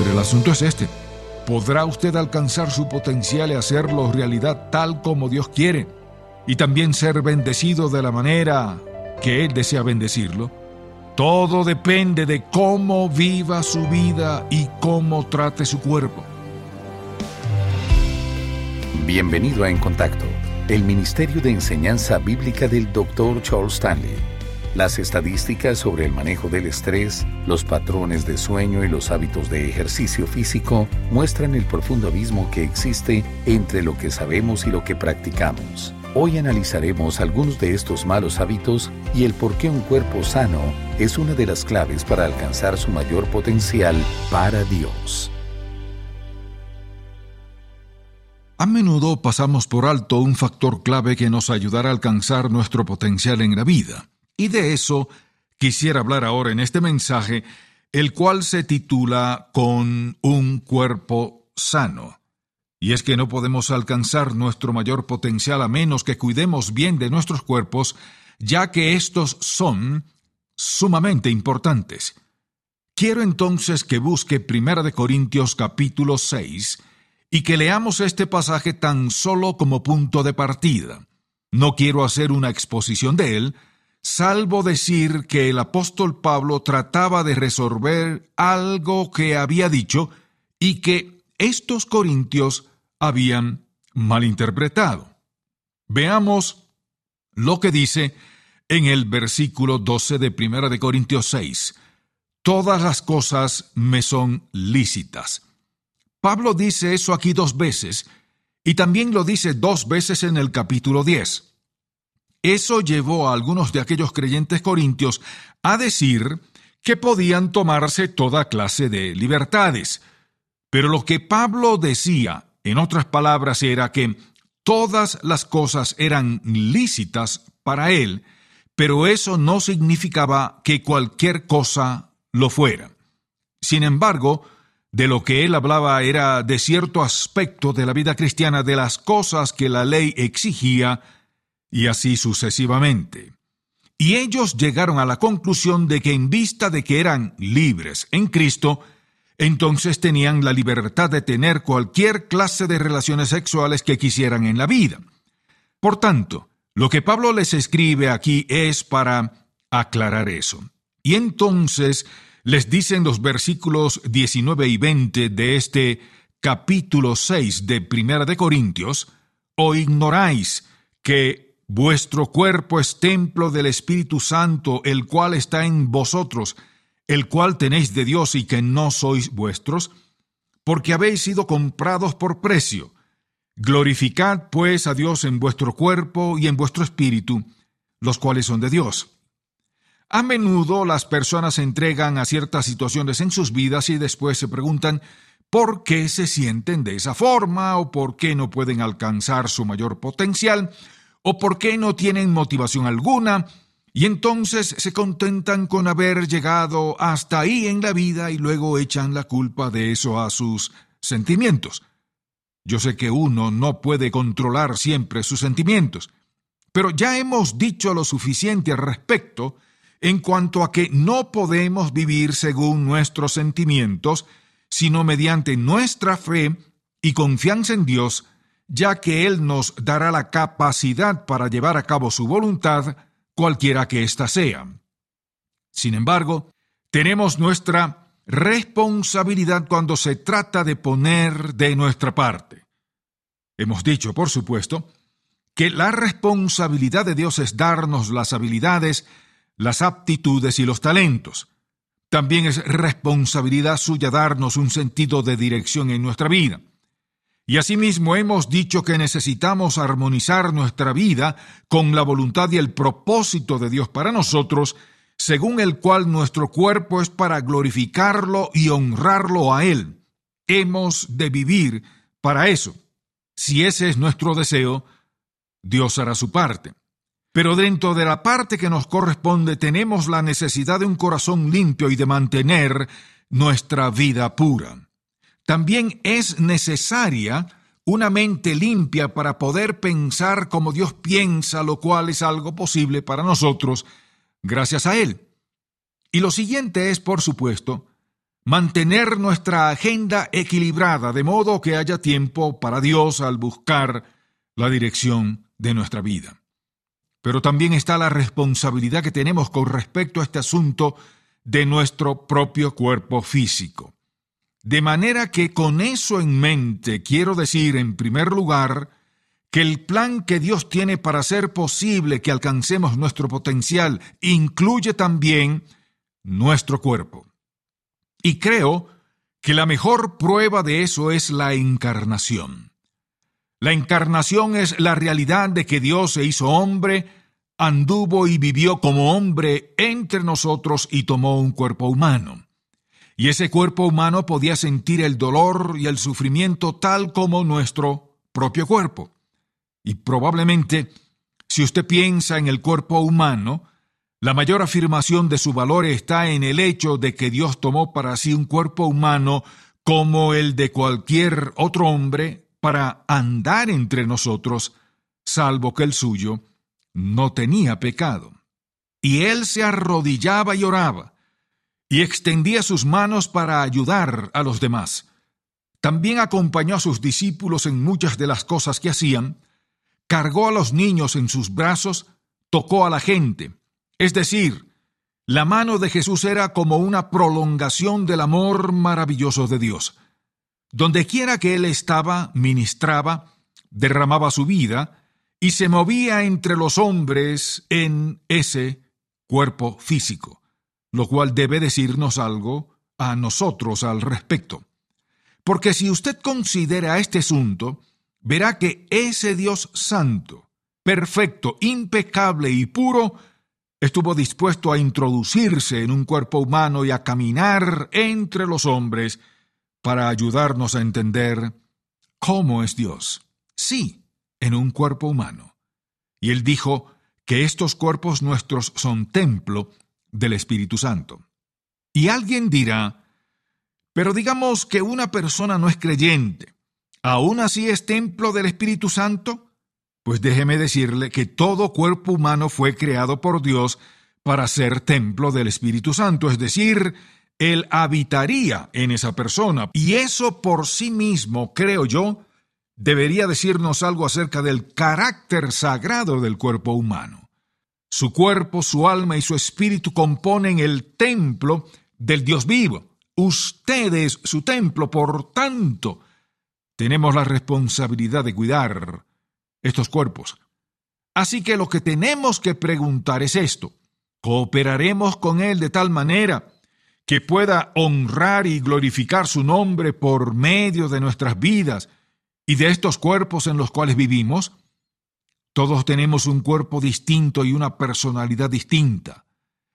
Pero el asunto es este. ¿Podrá usted alcanzar su potencial y hacerlo realidad tal como Dios quiere? Y también ser bendecido de la manera que Él desea bendecirlo. Todo depende de cómo viva su vida y cómo trate su cuerpo. Bienvenido a En Contacto, el Ministerio de Enseñanza Bíblica del Dr. Charles Stanley. Las estadísticas sobre el manejo del estrés, los patrones de sueño y los hábitos de ejercicio físico muestran el profundo abismo que existe entre lo que sabemos y lo que practicamos. Hoy analizaremos algunos de estos malos hábitos y el por qué un cuerpo sano es una de las claves para alcanzar su mayor potencial para Dios. A menudo pasamos por alto un factor clave que nos ayudará a alcanzar nuestro potencial en la vida. Y de eso quisiera hablar ahora en este mensaje, el cual se titula Con un cuerpo sano. Y es que no podemos alcanzar nuestro mayor potencial a menos que cuidemos bien de nuestros cuerpos, ya que estos son sumamente importantes. Quiero entonces que busque 1 Corintios capítulo 6 y que leamos este pasaje tan solo como punto de partida. No quiero hacer una exposición de él, salvo decir que el apóstol Pablo trataba de resolver algo que había dicho y que estos corintios habían malinterpretado. Veamos lo que dice en el versículo 12 de 1 de Corintios 6. Todas las cosas me son lícitas Pablo dice eso aquí dos veces, y también lo dice dos veces en el capítulo 10. Eso llevó a algunos de aquellos creyentes corintios a decir que podían tomarse toda clase de libertades. Pero lo que Pablo decía, en otras palabras, era que todas las cosas eran lícitas para él, pero eso no significaba que cualquier cosa lo fuera. Sin embargo, de lo que él hablaba era de cierto aspecto de la vida cristiana, de las cosas que la ley exigía, y así sucesivamente. Y ellos llegaron a la conclusión de que en vista de que eran libres en Cristo, entonces tenían la libertad de tener cualquier clase de relaciones sexuales que quisieran en la vida. Por tanto, lo que Pablo les escribe aquí es para aclarar eso. Y entonces les dicen los versículos 19 y 20 de este capítulo 6 de Primera de Corintios, o ignoráis que vuestro cuerpo es templo del Espíritu Santo, el cual está en vosotros, el cual tenéis de Dios y que no sois vuestros, porque habéis sido comprados por precio. Glorificad pues a Dios en vuestro cuerpo y en vuestro espíritu, los cuales son de Dios. A menudo las personas se entregan a ciertas situaciones en sus vidas y después se preguntan por qué se sienten de esa forma o por qué no pueden alcanzar su mayor potencial o por qué no tienen motivación alguna y entonces se contentan con haber llegado hasta ahí en la vida y luego echan la culpa de eso a sus sentimientos. Yo sé que uno no puede controlar siempre sus sentimientos, pero ya hemos dicho lo suficiente al respecto en cuanto a que no podemos vivir según nuestros sentimientos, sino mediante nuestra fe y confianza en Dios, ya que Él nos dará la capacidad para llevar a cabo su voluntad, cualquiera que ésta sea. Sin embargo, tenemos nuestra responsabilidad cuando se trata de poner de nuestra parte. Hemos dicho, por supuesto, que la responsabilidad de Dios es darnos las habilidades las aptitudes y los talentos. También es responsabilidad suya darnos un sentido de dirección en nuestra vida. Y asimismo hemos dicho que necesitamos armonizar nuestra vida con la voluntad y el propósito de Dios para nosotros, según el cual nuestro cuerpo es para glorificarlo y honrarlo a Él. Hemos de vivir para eso. Si ese es nuestro deseo, Dios hará su parte. Pero dentro de la parte que nos corresponde tenemos la necesidad de un corazón limpio y de mantener nuestra vida pura. También es necesaria una mente limpia para poder pensar como Dios piensa, lo cual es algo posible para nosotros gracias a Él. Y lo siguiente es, por supuesto, mantener nuestra agenda equilibrada de modo que haya tiempo para Dios al buscar la dirección de nuestra vida. Pero también está la responsabilidad que tenemos con respecto a este asunto de nuestro propio cuerpo físico. De manera que con eso en mente quiero decir, en primer lugar, que el plan que Dios tiene para hacer posible que alcancemos nuestro potencial incluye también nuestro cuerpo. Y creo que la mejor prueba de eso es la encarnación. La encarnación es la realidad de que Dios se hizo hombre, anduvo y vivió como hombre entre nosotros y tomó un cuerpo humano. Y ese cuerpo humano podía sentir el dolor y el sufrimiento tal como nuestro propio cuerpo. Y probablemente, si usted piensa en el cuerpo humano, la mayor afirmación de su valor está en el hecho de que Dios tomó para sí un cuerpo humano como el de cualquier otro hombre para andar entre nosotros, salvo que el suyo no tenía pecado. Y él se arrodillaba y oraba, y extendía sus manos para ayudar a los demás. También acompañó a sus discípulos en muchas de las cosas que hacían, cargó a los niños en sus brazos, tocó a la gente. Es decir, la mano de Jesús era como una prolongación del amor maravilloso de Dios. Donde quiera que él estaba, ministraba, derramaba su vida y se movía entre los hombres en ese cuerpo físico lo cual debe decirnos algo a nosotros al respecto. Porque si usted considera este asunto, verá que ese Dios santo, perfecto, impecable y puro, estuvo dispuesto a introducirse en un cuerpo humano y a caminar entre los hombres para ayudarnos a entender cómo es Dios. Sí, en un cuerpo humano. Y él dijo que estos cuerpos nuestros son templo del Espíritu Santo. Y alguien dirá, pero digamos que una persona no es creyente, ¿aún así es templo del Espíritu Santo? Pues déjeme decirle que todo cuerpo humano fue creado por Dios para ser templo del Espíritu Santo, es decir, Él habitaría en esa persona. Y eso por sí mismo, creo yo, debería decirnos algo acerca del carácter sagrado del cuerpo humano. Su cuerpo, su alma y su espíritu componen el templo del Dios vivo. Usted es su templo, por tanto, tenemos la responsabilidad de cuidar estos cuerpos. Así que lo que tenemos que preguntar es esto. ¿Cooperaremos con Él de tal manera que pueda honrar y glorificar su nombre por medio de nuestras vidas y de estos cuerpos en los cuales vivimos? Todos tenemos un cuerpo distinto y una personalidad distinta.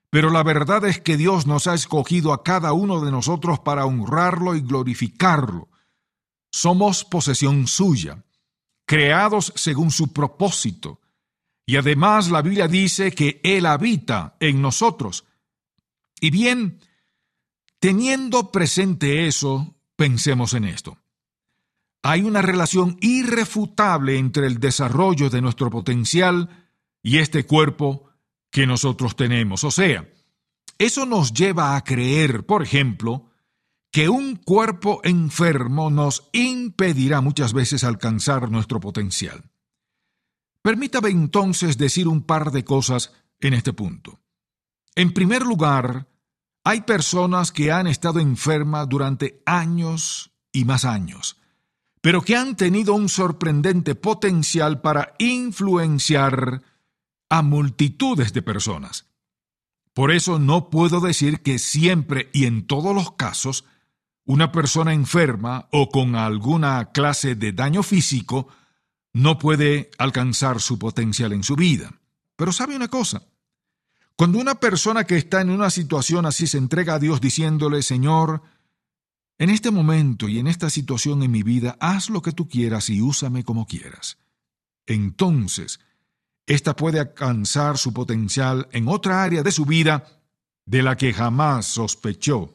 Pero la verdad es que Dios nos ha escogido a cada uno de nosotros para honrarlo y glorificarlo. Somos posesión suya, creados según su propósito. Y además la Biblia dice que Él habita en nosotros. Y bien, teniendo presente eso, pensemos en esto hay una relación irrefutable entre el desarrollo de nuestro potencial y este cuerpo que nosotros tenemos. O sea, eso nos lleva a creer, por ejemplo, que un cuerpo enfermo nos impedirá muchas veces alcanzar nuestro potencial. Permítame entonces decir un par de cosas en este punto. En primer lugar, hay personas que han estado enfermas durante años y más años pero que han tenido un sorprendente potencial para influenciar a multitudes de personas. Por eso no puedo decir que siempre y en todos los casos una persona enferma o con alguna clase de daño físico no puede alcanzar su potencial en su vida. Pero sabe una cosa, cuando una persona que está en una situación así se entrega a Dios diciéndole, Señor, en este momento y en esta situación en mi vida, haz lo que tú quieras y úsame como quieras. Entonces, ésta puede alcanzar su potencial en otra área de su vida de la que jamás sospechó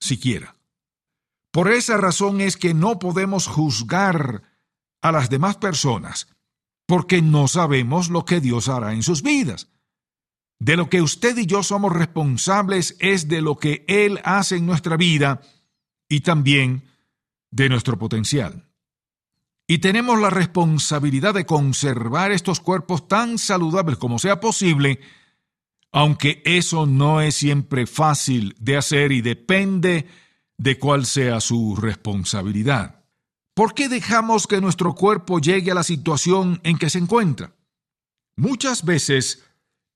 siquiera. Por esa razón es que no podemos juzgar a las demás personas, porque no sabemos lo que Dios hará en sus vidas. De lo que usted y yo somos responsables es de lo que Él hace en nuestra vida y también de nuestro potencial. Y tenemos la responsabilidad de conservar estos cuerpos tan saludables como sea posible, aunque eso no es siempre fácil de hacer y depende de cuál sea su responsabilidad. ¿Por qué dejamos que nuestro cuerpo llegue a la situación en que se encuentra? Muchas veces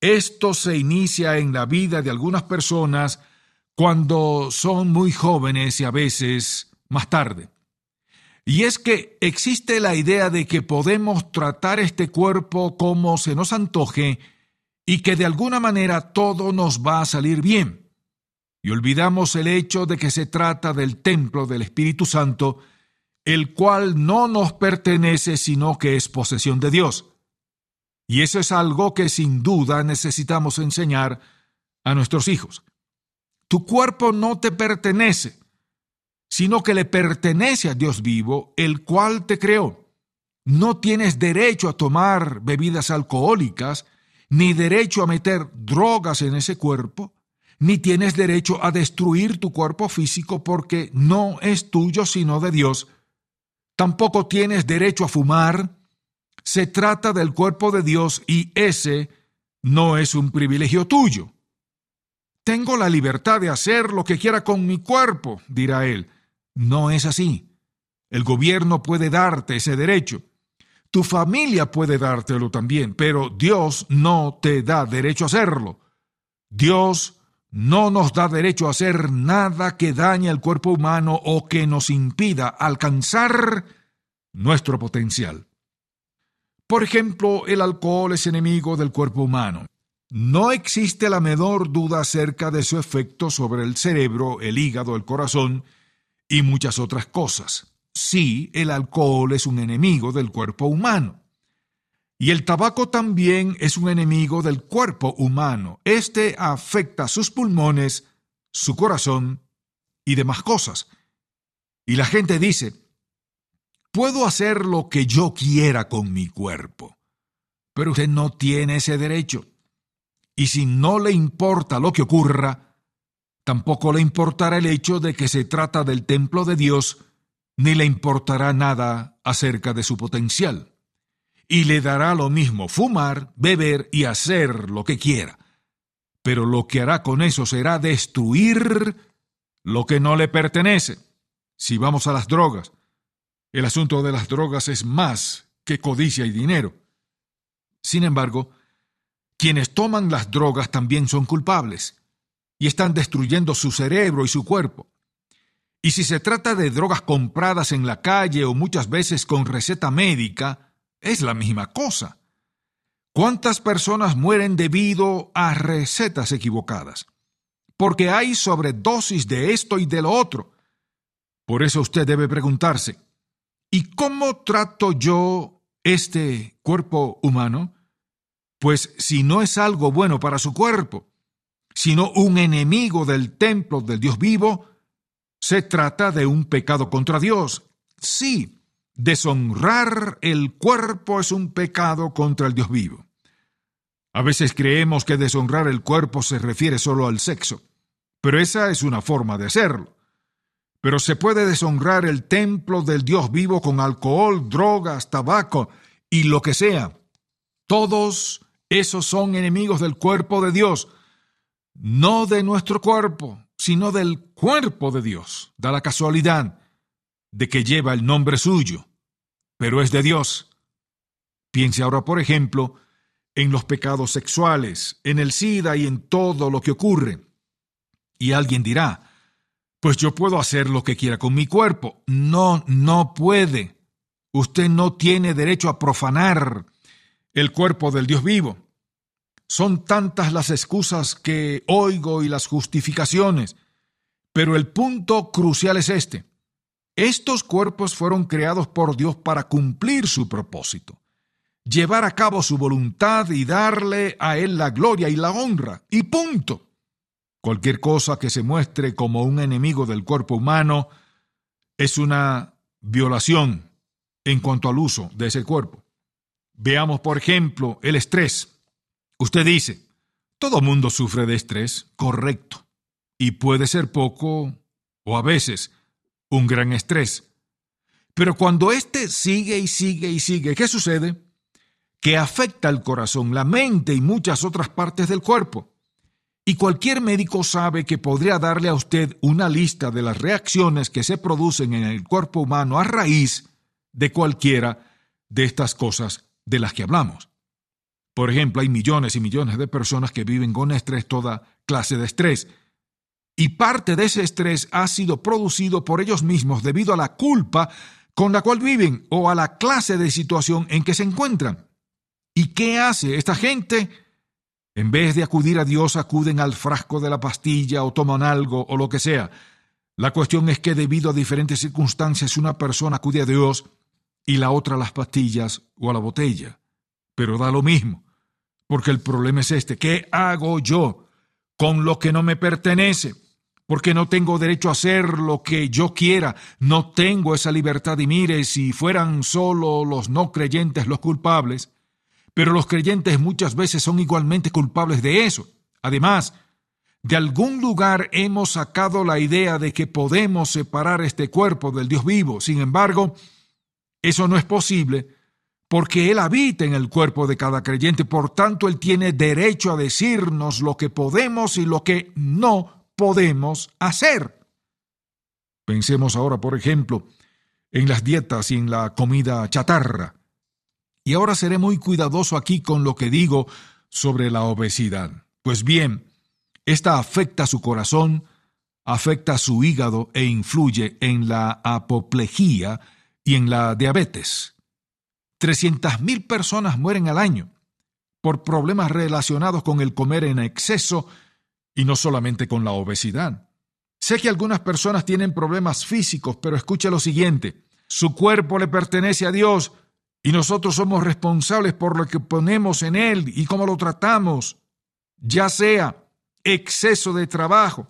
esto se inicia en la vida de algunas personas cuando son muy jóvenes y a veces más tarde. Y es que existe la idea de que podemos tratar este cuerpo como se nos antoje y que de alguna manera todo nos va a salir bien. Y olvidamos el hecho de que se trata del templo del Espíritu Santo, el cual no nos pertenece sino que es posesión de Dios. Y eso es algo que sin duda necesitamos enseñar a nuestros hijos. Tu cuerpo no te pertenece, sino que le pertenece a Dios vivo, el cual te creó. No tienes derecho a tomar bebidas alcohólicas, ni derecho a meter drogas en ese cuerpo, ni tienes derecho a destruir tu cuerpo físico porque no es tuyo sino de Dios. Tampoco tienes derecho a fumar, se trata del cuerpo de Dios y ese no es un privilegio tuyo. Tengo la libertad de hacer lo que quiera con mi cuerpo, dirá él. No es así. El gobierno puede darte ese derecho. Tu familia puede dártelo también, pero Dios no te da derecho a hacerlo. Dios no nos da derecho a hacer nada que dañe al cuerpo humano o que nos impida alcanzar nuestro potencial. Por ejemplo, el alcohol es enemigo del cuerpo humano. No existe la menor duda acerca de su efecto sobre el cerebro, el hígado, el corazón y muchas otras cosas. Sí, el alcohol es un enemigo del cuerpo humano. Y el tabaco también es un enemigo del cuerpo humano. Este afecta sus pulmones, su corazón y demás cosas. Y la gente dice, Puedo hacer lo que yo quiera con mi cuerpo, pero usted no tiene ese derecho. Y si no le importa lo que ocurra, tampoco le importará el hecho de que se trata del templo de Dios, ni le importará nada acerca de su potencial. Y le dará lo mismo fumar, beber y hacer lo que quiera. Pero lo que hará con eso será destruir lo que no le pertenece. Si vamos a las drogas, el asunto de las drogas es más que codicia y dinero. Sin embargo, quienes toman las drogas también son culpables y están destruyendo su cerebro y su cuerpo. Y si se trata de drogas compradas en la calle o muchas veces con receta médica, es la misma cosa. ¿Cuántas personas mueren debido a recetas equivocadas? Porque hay sobredosis de esto y de lo otro. Por eso usted debe preguntarse, ¿Y cómo trato yo este cuerpo humano? Pues si no es algo bueno para su cuerpo, sino un enemigo del templo del Dios vivo, se trata de un pecado contra Dios. Sí, deshonrar el cuerpo es un pecado contra el Dios vivo. A veces creemos que deshonrar el cuerpo se refiere solo al sexo, pero esa es una forma de hacerlo. Pero se puede deshonrar el templo del Dios vivo con alcohol, drogas, tabaco y lo que sea. Todos esos son enemigos del cuerpo de Dios, no de nuestro cuerpo, sino del cuerpo de Dios. Da la casualidad de que lleva el nombre suyo, pero es de Dios. Piense ahora, por ejemplo, en los pecados sexuales, en el SIDA y en todo lo que ocurre. Y alguien dirá, pues yo puedo hacer lo que quiera con mi cuerpo. No, no puede. Usted no tiene derecho a profanar el cuerpo del Dios vivo. Son tantas las excusas que oigo y las justificaciones, pero el punto crucial es este. Estos cuerpos fueron creados por Dios para cumplir su propósito, llevar a cabo su voluntad y darle a Él la gloria y la honra. Y punto. Cualquier cosa que se muestre como un enemigo del cuerpo humano es una violación en cuanto al uso de ese cuerpo. Veamos, por ejemplo, el estrés. Usted dice, Todo mundo sufre de estrés, correcto. Y puede ser poco, o a veces, un gran estrés. Pero cuando éste sigue y sigue y sigue, ¿qué sucede? Que afecta el corazón, la mente y muchas otras partes del cuerpo. Y cualquier médico sabe que podría darle a usted una lista de las reacciones que se producen en el cuerpo humano a raíz de cualquiera de estas cosas de las que hablamos. Por ejemplo, hay millones y millones de personas que viven con estrés, toda clase de estrés. Y parte de ese estrés ha sido producido por ellos mismos debido a la culpa con la cual viven o a la clase de situación en que se encuentran. ¿Y qué hace esta gente? En vez de acudir a Dios, acuden al frasco de la pastilla o toman algo o lo que sea. La cuestión es que debido a diferentes circunstancias una persona acude a Dios y la otra a las pastillas o a la botella. Pero da lo mismo, porque el problema es este. ¿Qué hago yo con lo que no me pertenece? Porque no tengo derecho a hacer lo que yo quiera, no tengo esa libertad y mire, si fueran solo los no creyentes los culpables, pero los creyentes muchas veces son igualmente culpables de eso. Además, de algún lugar hemos sacado la idea de que podemos separar este cuerpo del Dios vivo. Sin embargo, eso no es posible porque Él habita en el cuerpo de cada creyente. Por tanto, Él tiene derecho a decirnos lo que podemos y lo que no podemos hacer. Pensemos ahora, por ejemplo, en las dietas y en la comida chatarra. Y ahora seré muy cuidadoso aquí con lo que digo sobre la obesidad. Pues bien, esta afecta su corazón, afecta su hígado e influye en la apoplejía y en la diabetes. 300.000 personas mueren al año por problemas relacionados con el comer en exceso y no solamente con la obesidad. Sé que algunas personas tienen problemas físicos, pero escuche lo siguiente. Su cuerpo le pertenece a Dios y nosotros somos responsables por lo que ponemos en él y cómo lo tratamos, ya sea exceso de trabajo,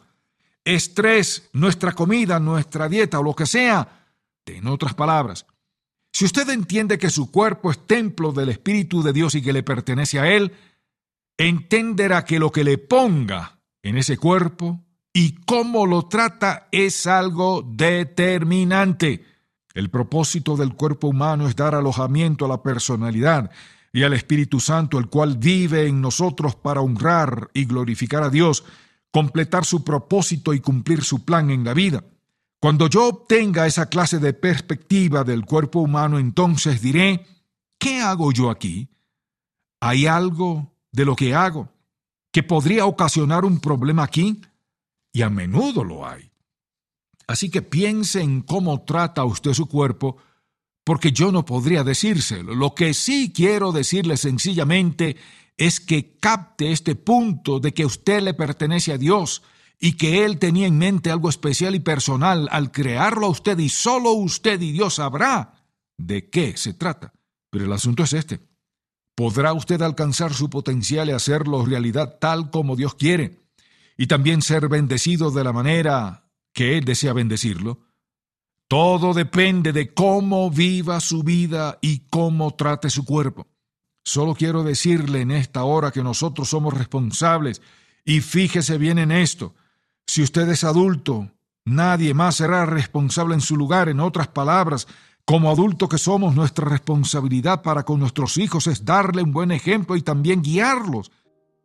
estrés, nuestra comida, nuestra dieta o lo que sea. En otras palabras, si usted entiende que su cuerpo es templo del Espíritu de Dios y que le pertenece a Él, entenderá que lo que le ponga en ese cuerpo y cómo lo trata es algo determinante. El propósito del cuerpo humano es dar alojamiento a la personalidad y al Espíritu Santo, el cual vive en nosotros para honrar y glorificar a Dios, completar su propósito y cumplir su plan en la vida. Cuando yo obtenga esa clase de perspectiva del cuerpo humano, entonces diré, ¿qué hago yo aquí? ¿Hay algo de lo que hago que podría ocasionar un problema aquí? Y a menudo lo hay. Así que piense en cómo trata usted su cuerpo, porque yo no podría decírselo. Lo que sí quiero decirle sencillamente es que capte este punto de que usted le pertenece a Dios y que Él tenía en mente algo especial y personal al crearlo a usted y solo usted y Dios sabrá de qué se trata. Pero el asunto es este. ¿Podrá usted alcanzar su potencial y hacerlo realidad tal como Dios quiere? Y también ser bendecido de la manera que Él desea bendecirlo. Todo depende de cómo viva su vida y cómo trate su cuerpo. Solo quiero decirle en esta hora que nosotros somos responsables y fíjese bien en esto. Si usted es adulto, nadie más será responsable en su lugar. En otras palabras, como adulto que somos, nuestra responsabilidad para con nuestros hijos es darle un buen ejemplo y también guiarlos.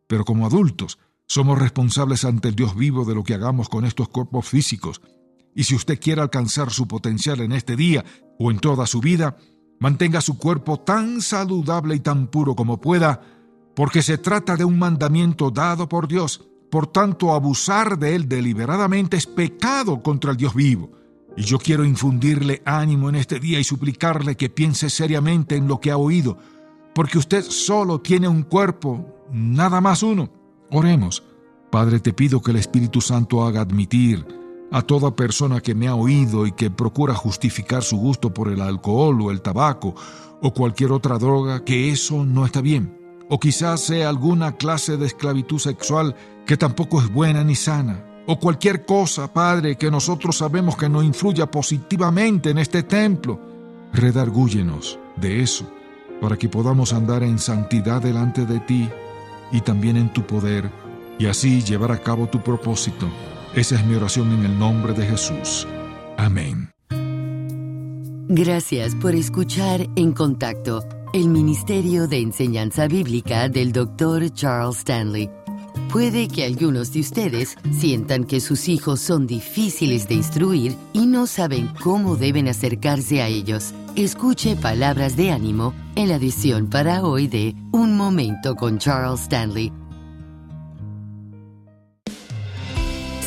Pero como adultos, somos responsables ante el Dios vivo de lo que hagamos con estos cuerpos físicos. Y si usted quiere alcanzar su potencial en este día o en toda su vida, mantenga su cuerpo tan saludable y tan puro como pueda, porque se trata de un mandamiento dado por Dios. Por tanto, abusar de él deliberadamente es pecado contra el Dios vivo. Y yo quiero infundirle ánimo en este día y suplicarle que piense seriamente en lo que ha oído, porque usted solo tiene un cuerpo, nada más uno. Oremos. Padre, te pido que el Espíritu Santo haga admitir a toda persona que me ha oído y que procura justificar su gusto por el alcohol o el tabaco o cualquier otra droga que eso no está bien. O quizás sea alguna clase de esclavitud sexual que tampoco es buena ni sana. O cualquier cosa, Padre, que nosotros sabemos que no influya positivamente en este templo. Redargúyenos de eso para que podamos andar en santidad delante de ti y también en tu poder, y así llevar a cabo tu propósito. Esa es mi oración en el nombre de Jesús. Amén. Gracias por escuchar En Contacto, el Ministerio de Enseñanza Bíblica del Dr. Charles Stanley. Puede que algunos de ustedes sientan que sus hijos son difíciles de instruir y no saben cómo deben acercarse a ellos. Escuche palabras de ánimo en la edición para hoy de Un Momento con Charles Stanley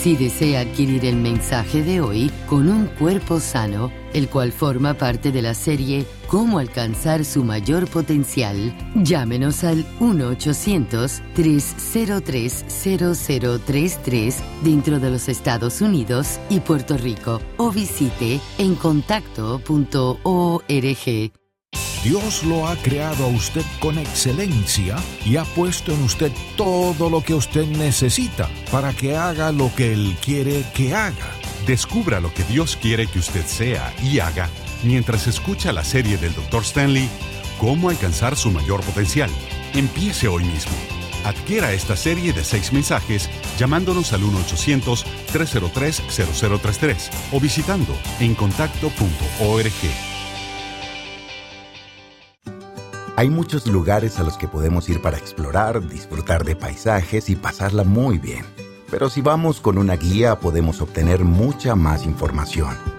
Si desea adquirir el mensaje de hoy con un cuerpo sano, el cual forma parte de la serie Cómo alcanzar su mayor potencial, llámenos al 1-800-303-0033 dentro de los Estados Unidos y Puerto Rico o visite encontacto.org. Dios lo ha creado a usted con excelencia y ha puesto en usted todo lo que usted necesita para que haga lo que Él quiere que haga. Descubra lo que Dios quiere que usted sea y haga mientras escucha la serie del Dr. Stanley, Cómo alcanzar su mayor potencial. Empiece hoy mismo. Adquiera esta serie de seis mensajes llamándonos al 1-800-303-0033 o visitando encontacto.org. Hay muchos lugares a los que podemos ir para explorar, disfrutar de paisajes y pasarla muy bien. Pero si vamos con una guía podemos obtener mucha más información.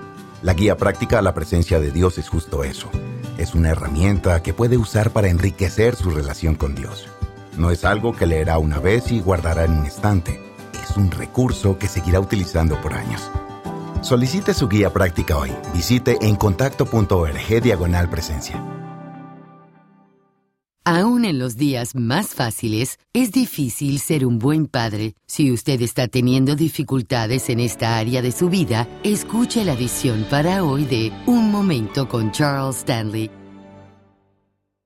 La guía práctica a la presencia de Dios es justo eso. Es una herramienta que puede usar para enriquecer su relación con Dios. No es algo que leerá una vez y guardará en un estante. Es un recurso que seguirá utilizando por años. Solicite su guía práctica hoy. Visite encontacto.org diagonal presencia. Aún en los días más fáciles, es difícil ser un buen padre. Si usted está teniendo dificultades en esta área de su vida, escuche la edición para hoy de Un Momento con Charles Stanley.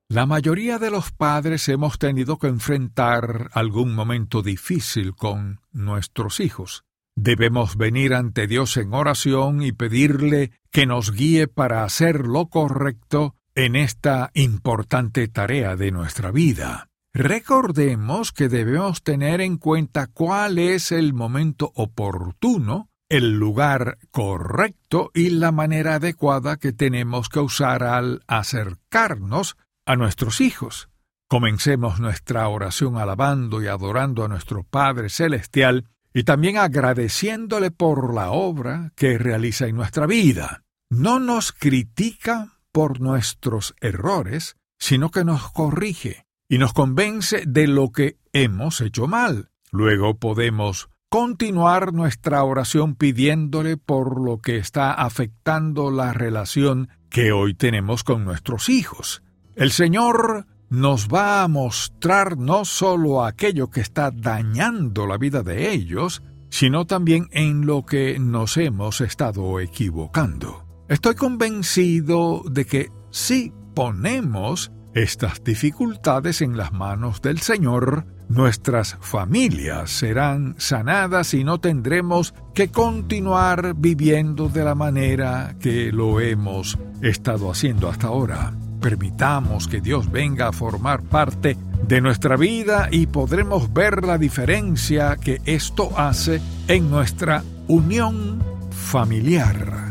La mayoría de los padres hemos tenido que enfrentar algún momento difícil con nuestros hijos. Debemos venir ante Dios en oración y pedirle que nos guíe para hacer lo correcto en esta importante tarea de nuestra vida. Recordemos que debemos tener en cuenta cuál es el momento oportuno, el lugar correcto y la manera adecuada que tenemos que usar al acercarnos a nuestros hijos. Comencemos nuestra oración alabando y adorando a nuestro Padre Celestial y también agradeciéndole por la obra que realiza en nuestra vida. No nos critica por nuestros errores, sino que nos corrige y nos convence de lo que hemos hecho mal. Luego podemos continuar nuestra oración pidiéndole por lo que está afectando la relación que hoy tenemos con nuestros hijos. El Señor nos va a mostrar no solo aquello que está dañando la vida de ellos, sino también en lo que nos hemos estado equivocando. Estoy convencido de que si ponemos estas dificultades en las manos del Señor, nuestras familias serán sanadas y no tendremos que continuar viviendo de la manera que lo hemos estado haciendo hasta ahora. Permitamos que Dios venga a formar parte de nuestra vida y podremos ver la diferencia que esto hace en nuestra unión familiar.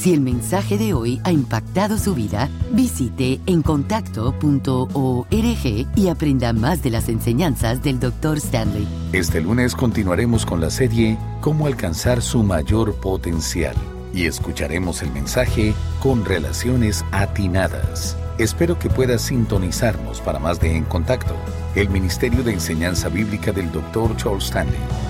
Si el mensaje de hoy ha impactado su vida, visite encontacto.org y aprenda más de las enseñanzas del Dr. Stanley. Este lunes continuaremos con la serie Cómo alcanzar su mayor potencial y escucharemos el mensaje con relaciones atinadas. Espero que puedas sintonizarnos para más de En Contacto, el Ministerio de Enseñanza Bíblica del Dr. Charles Stanley.